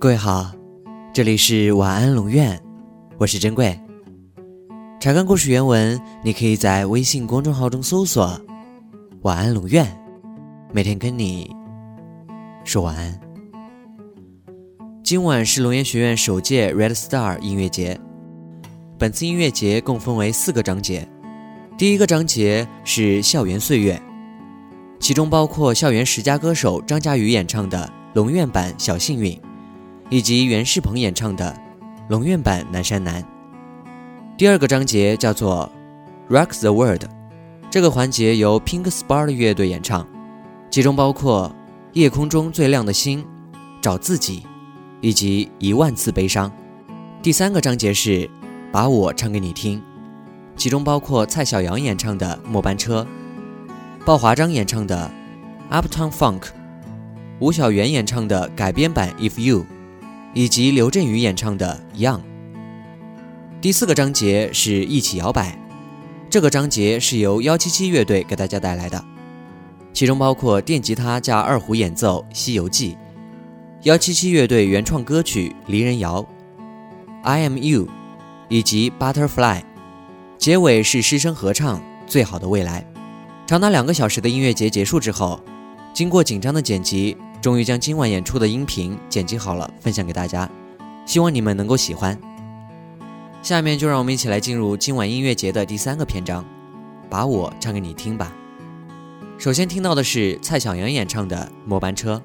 各位好，这里是晚安龙院，我是珍贵。查看故事原文，你可以在微信公众号中搜索“晚安龙院”，每天跟你说晚安。今晚是龙岩学院首届 Red Star 音乐节，本次音乐节共分为四个章节，第一个章节是校园岁月，其中包括校园十佳歌手张嘉宇演唱的龙院版《小幸运》。以及袁世鹏演唱的龙院版《南山南》。第二个章节叫做《Rock the World》，这个环节由 Pink Spar 乐队演唱，其中包括《夜空中最亮的星》、《找自己》以及《一万次悲伤》。第三个章节是《把我唱给你听》，其中包括蔡小阳演唱的《末班车》，鲍华章演唱的《Uptown Funk》，吴晓源演唱的改编版《If You》。以及刘震宇演唱的《Young》。第四个章节是一起摇摆，这个章节是由幺七七乐队给大家带来的，其中包括电吉他加二胡演奏《西游记》，幺七七乐队原创歌曲《离人谣》，I Am You，以及 Butterfly。结尾是师生合唱《最好的未来》。长达两个小时的音乐节结束之后，经过紧张的剪辑。终于将今晚演出的音频剪辑好了，分享给大家，希望你们能够喜欢。下面就让我们一起来进入今晚音乐节的第三个篇章，把我唱给你听吧。首先听到的是蔡小阳演唱的《末班车》。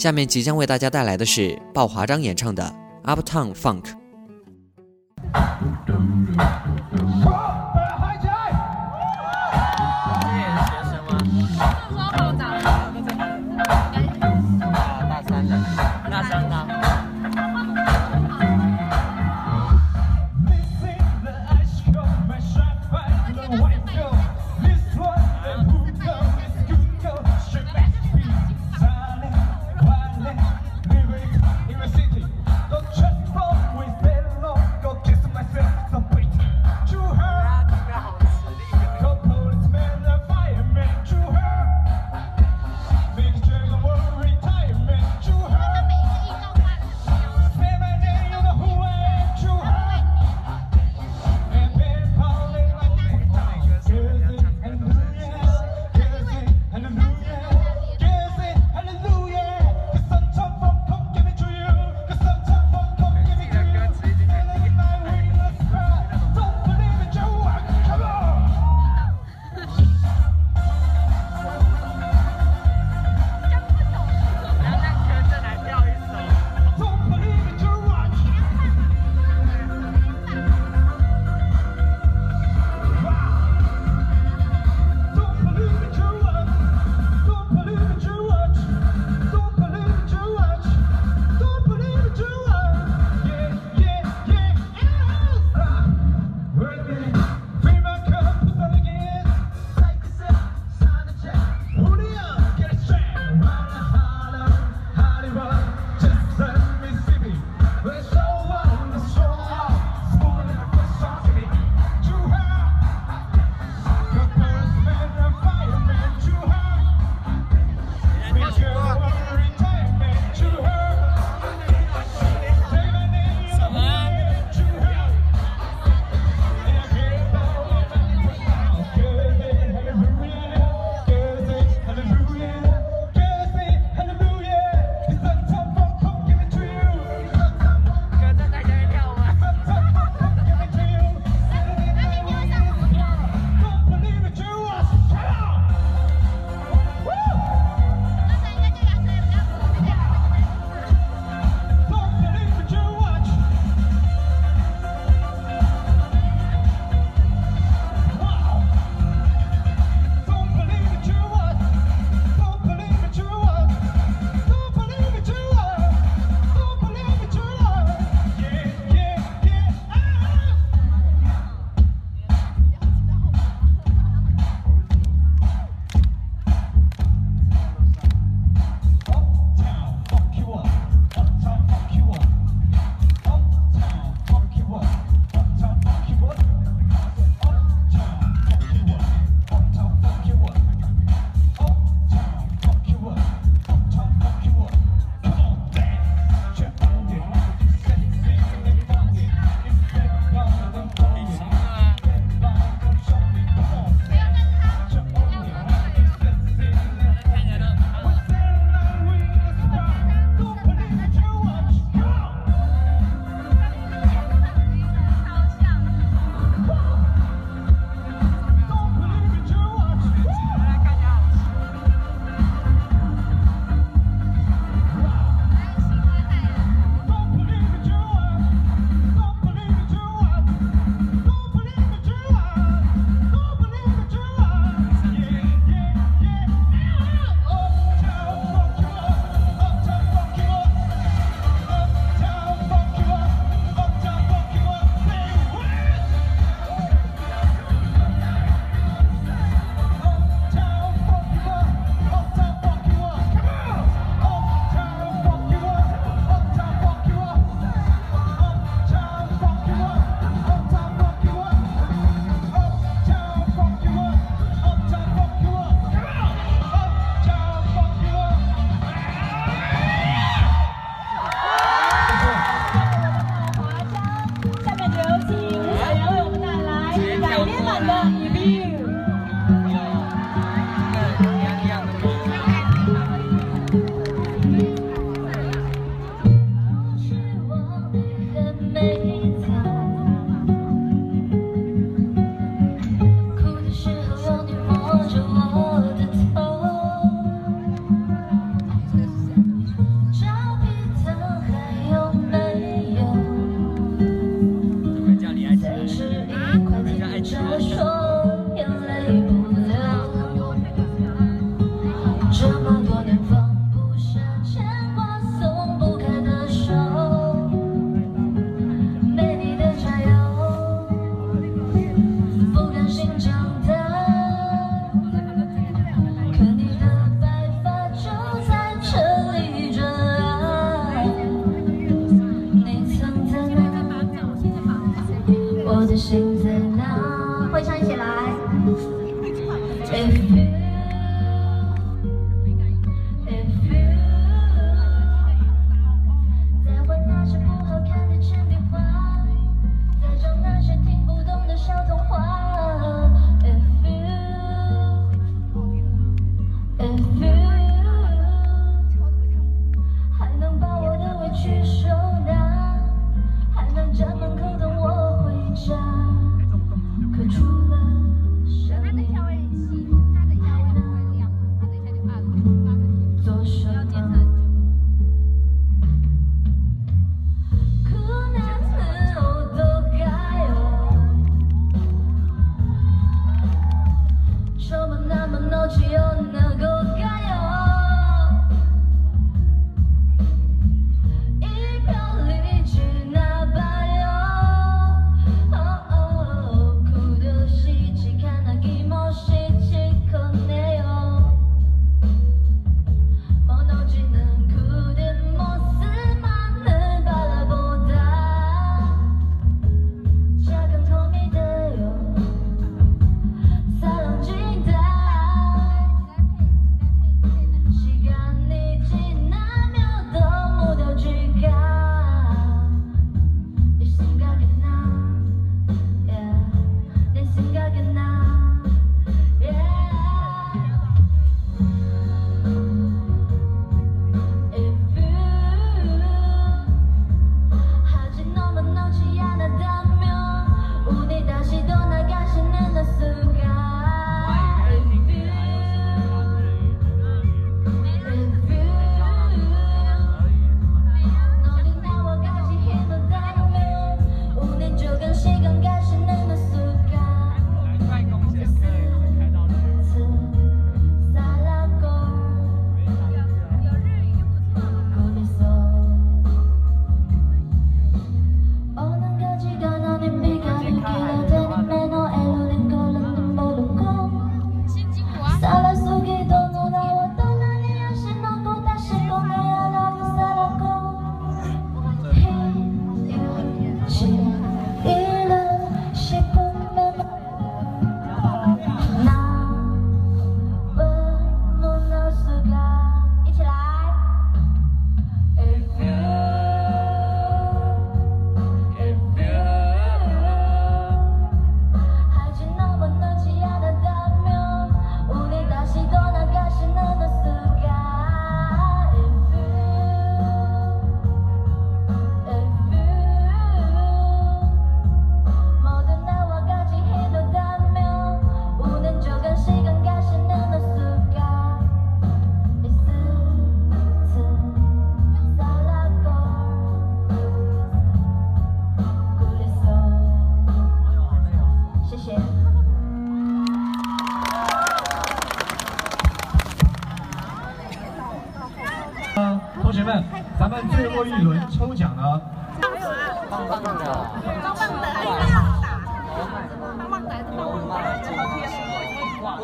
下面即将为大家带来的是鲍华章演唱的《Uptown Funk》。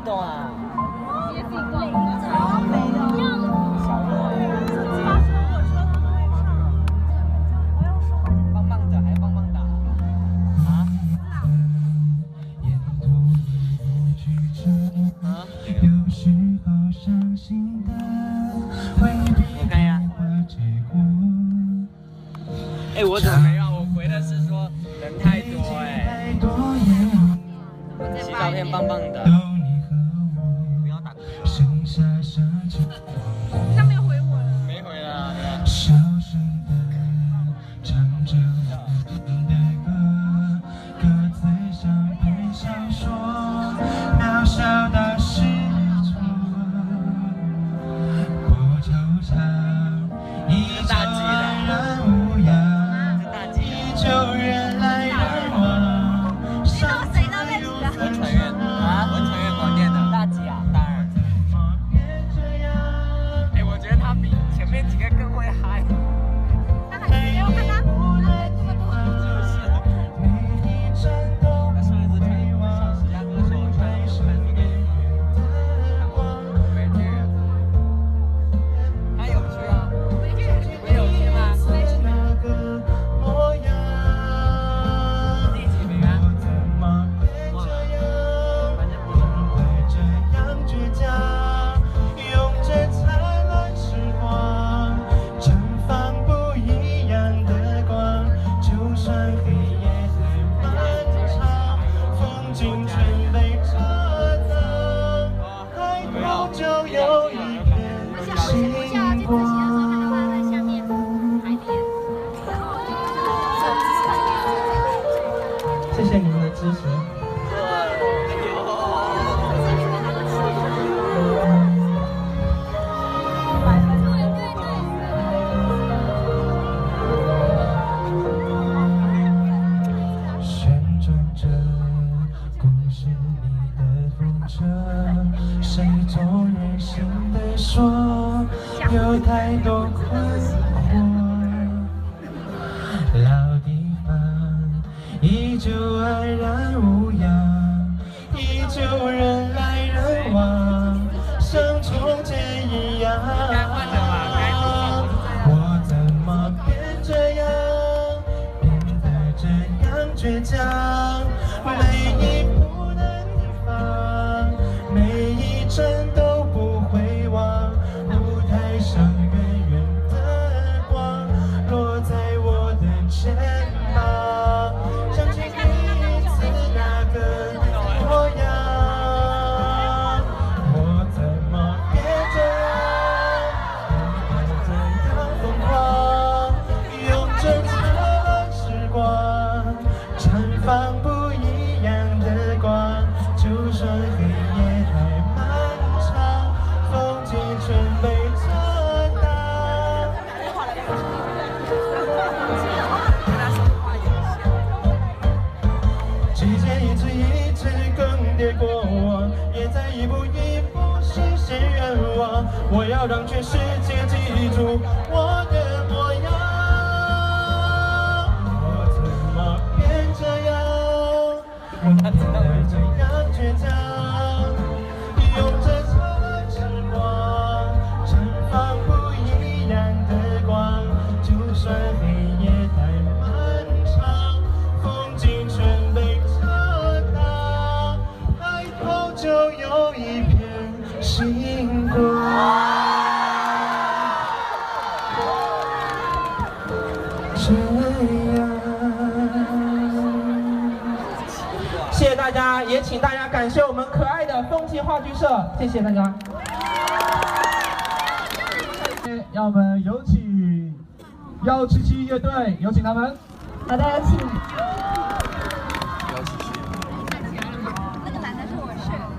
不懂啊。谢谢你们的支持 YouTube. 大剧社谢谢大家让我们有请幺七七乐队有请他们好的有请幺七七那个男的是我是